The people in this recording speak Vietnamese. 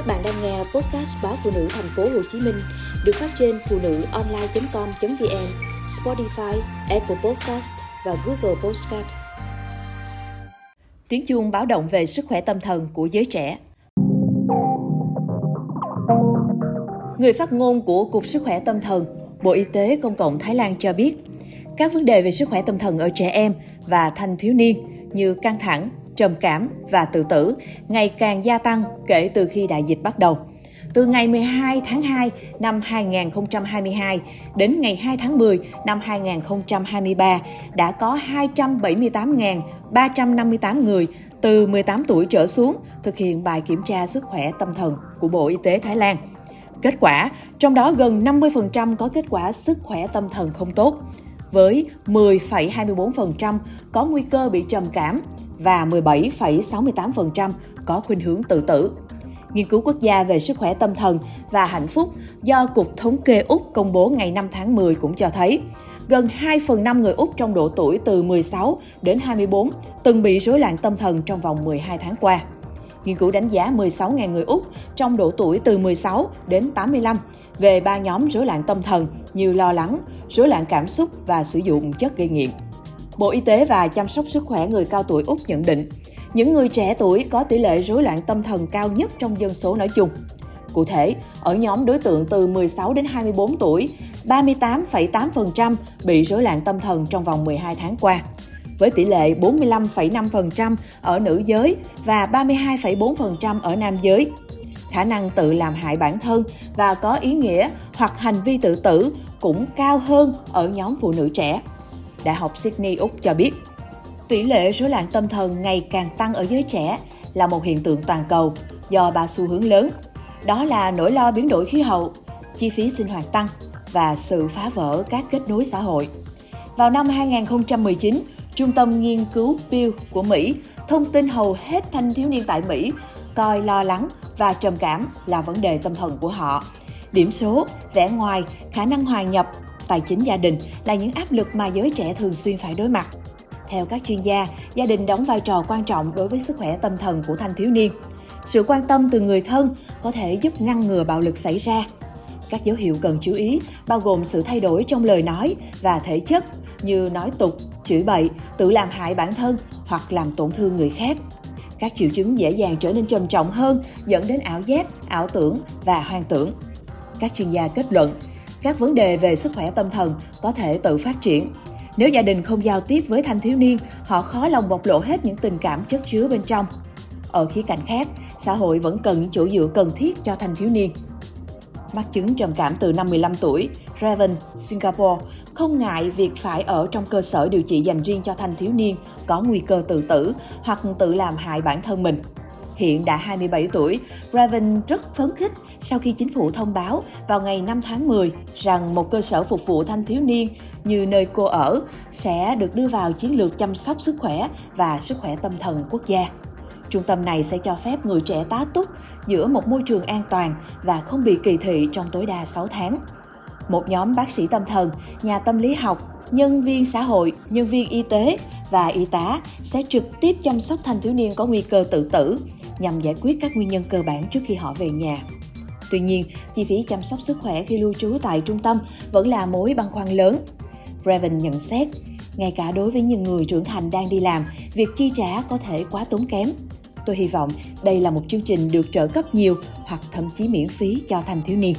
Các bạn đang nghe podcast báo phụ nữ thành phố Hồ Chí Minh được phát trên phụ nữ online.com.vn, Spotify, Apple Podcast và Google Podcast. Tiếng chuông báo động về sức khỏe tâm thần của giới trẻ. Người phát ngôn của Cục Sức khỏe tâm thần, Bộ Y tế Công cộng Thái Lan cho biết, các vấn đề về sức khỏe tâm thần ở trẻ em và thanh thiếu niên như căng thẳng, trầm cảm và tự tử ngày càng gia tăng kể từ khi đại dịch bắt đầu. Từ ngày 12 tháng 2 năm 2022 đến ngày 2 tháng 10 năm 2023 đã có 278.358 người từ 18 tuổi trở xuống thực hiện bài kiểm tra sức khỏe tâm thần của Bộ Y tế Thái Lan. Kết quả, trong đó gần 50% có kết quả sức khỏe tâm thần không tốt, với 10,24% có nguy cơ bị trầm cảm và 17,68% có khuynh hướng tự tử. Nghiên cứu quốc gia về sức khỏe tâm thần và hạnh phúc do Cục Thống kê Úc công bố ngày 5 tháng 10 cũng cho thấy, gần 2 phần 5 người Úc trong độ tuổi từ 16 đến 24 từng bị rối loạn tâm thần trong vòng 12 tháng qua. Nghiên cứu đánh giá 16.000 người Úc trong độ tuổi từ 16 đến 85 về ba nhóm rối loạn tâm thần như lo lắng, rối loạn cảm xúc và sử dụng chất gây nghiện. Bộ Y tế và chăm sóc sức khỏe người cao tuổi Úc nhận định, những người trẻ tuổi có tỷ lệ rối loạn tâm thần cao nhất trong dân số nói chung. Cụ thể, ở nhóm đối tượng từ 16 đến 24 tuổi, 38,8% bị rối loạn tâm thần trong vòng 12 tháng qua, với tỷ lệ 45,5% ở nữ giới và 32,4% ở nam giới. Khả năng tự làm hại bản thân và có ý nghĩa hoặc hành vi tự tử cũng cao hơn ở nhóm phụ nữ trẻ. Đại học Sydney, Úc cho biết, tỷ lệ rối loạn tâm thần ngày càng tăng ở giới trẻ là một hiện tượng toàn cầu do ba xu hướng lớn. Đó là nỗi lo biến đổi khí hậu, chi phí sinh hoạt tăng và sự phá vỡ các kết nối xã hội. Vào năm 2019, Trung tâm Nghiên cứu Pew của Mỹ thông tin hầu hết thanh thiếu niên tại Mỹ coi lo lắng và trầm cảm là vấn đề tâm thần của họ. Điểm số, vẻ ngoài, khả năng hòa nhập tài chính gia đình là những áp lực mà giới trẻ thường xuyên phải đối mặt. Theo các chuyên gia, gia đình đóng vai trò quan trọng đối với sức khỏe tâm thần của thanh thiếu niên. Sự quan tâm từ người thân có thể giúp ngăn ngừa bạo lực xảy ra. Các dấu hiệu cần chú ý bao gồm sự thay đổi trong lời nói và thể chất như nói tục, chửi bậy, tự làm hại bản thân hoặc làm tổn thương người khác. Các triệu chứng dễ dàng trở nên trầm trọng hơn dẫn đến ảo giác, ảo tưởng và hoang tưởng. Các chuyên gia kết luận, các vấn đề về sức khỏe tâm thần có thể tự phát triển. Nếu gia đình không giao tiếp với thanh thiếu niên, họ khó lòng bộc lộ hết những tình cảm chất chứa bên trong. Ở khía cạnh khác, xã hội vẫn cần những chỗ dựa cần thiết cho thanh thiếu niên. Mắc chứng trầm cảm từ năm 15 tuổi, Raven, Singapore không ngại việc phải ở trong cơ sở điều trị dành riêng cho thanh thiếu niên có nguy cơ tự tử hoặc tự làm hại bản thân mình. Hiện đã 27 tuổi, Raven rất phấn khích sau khi chính phủ thông báo vào ngày 5 tháng 10 rằng một cơ sở phục vụ thanh thiếu niên như nơi cô ở sẽ được đưa vào chiến lược chăm sóc sức khỏe và sức khỏe tâm thần quốc gia. Trung tâm này sẽ cho phép người trẻ tá túc giữa một môi trường an toàn và không bị kỳ thị trong tối đa 6 tháng. Một nhóm bác sĩ tâm thần, nhà tâm lý học, nhân viên xã hội, nhân viên y tế và y tá sẽ trực tiếp chăm sóc thanh thiếu niên có nguy cơ tự tử nhằm giải quyết các nguyên nhân cơ bản trước khi họ về nhà. Tuy nhiên, chi phí chăm sóc sức khỏe khi lưu trú tại trung tâm vẫn là mối băn khoăn lớn. Raven nhận xét, ngay cả đối với những người trưởng thành đang đi làm, việc chi trả có thể quá tốn kém. Tôi hy vọng đây là một chương trình được trợ cấp nhiều hoặc thậm chí miễn phí cho thanh thiếu niên.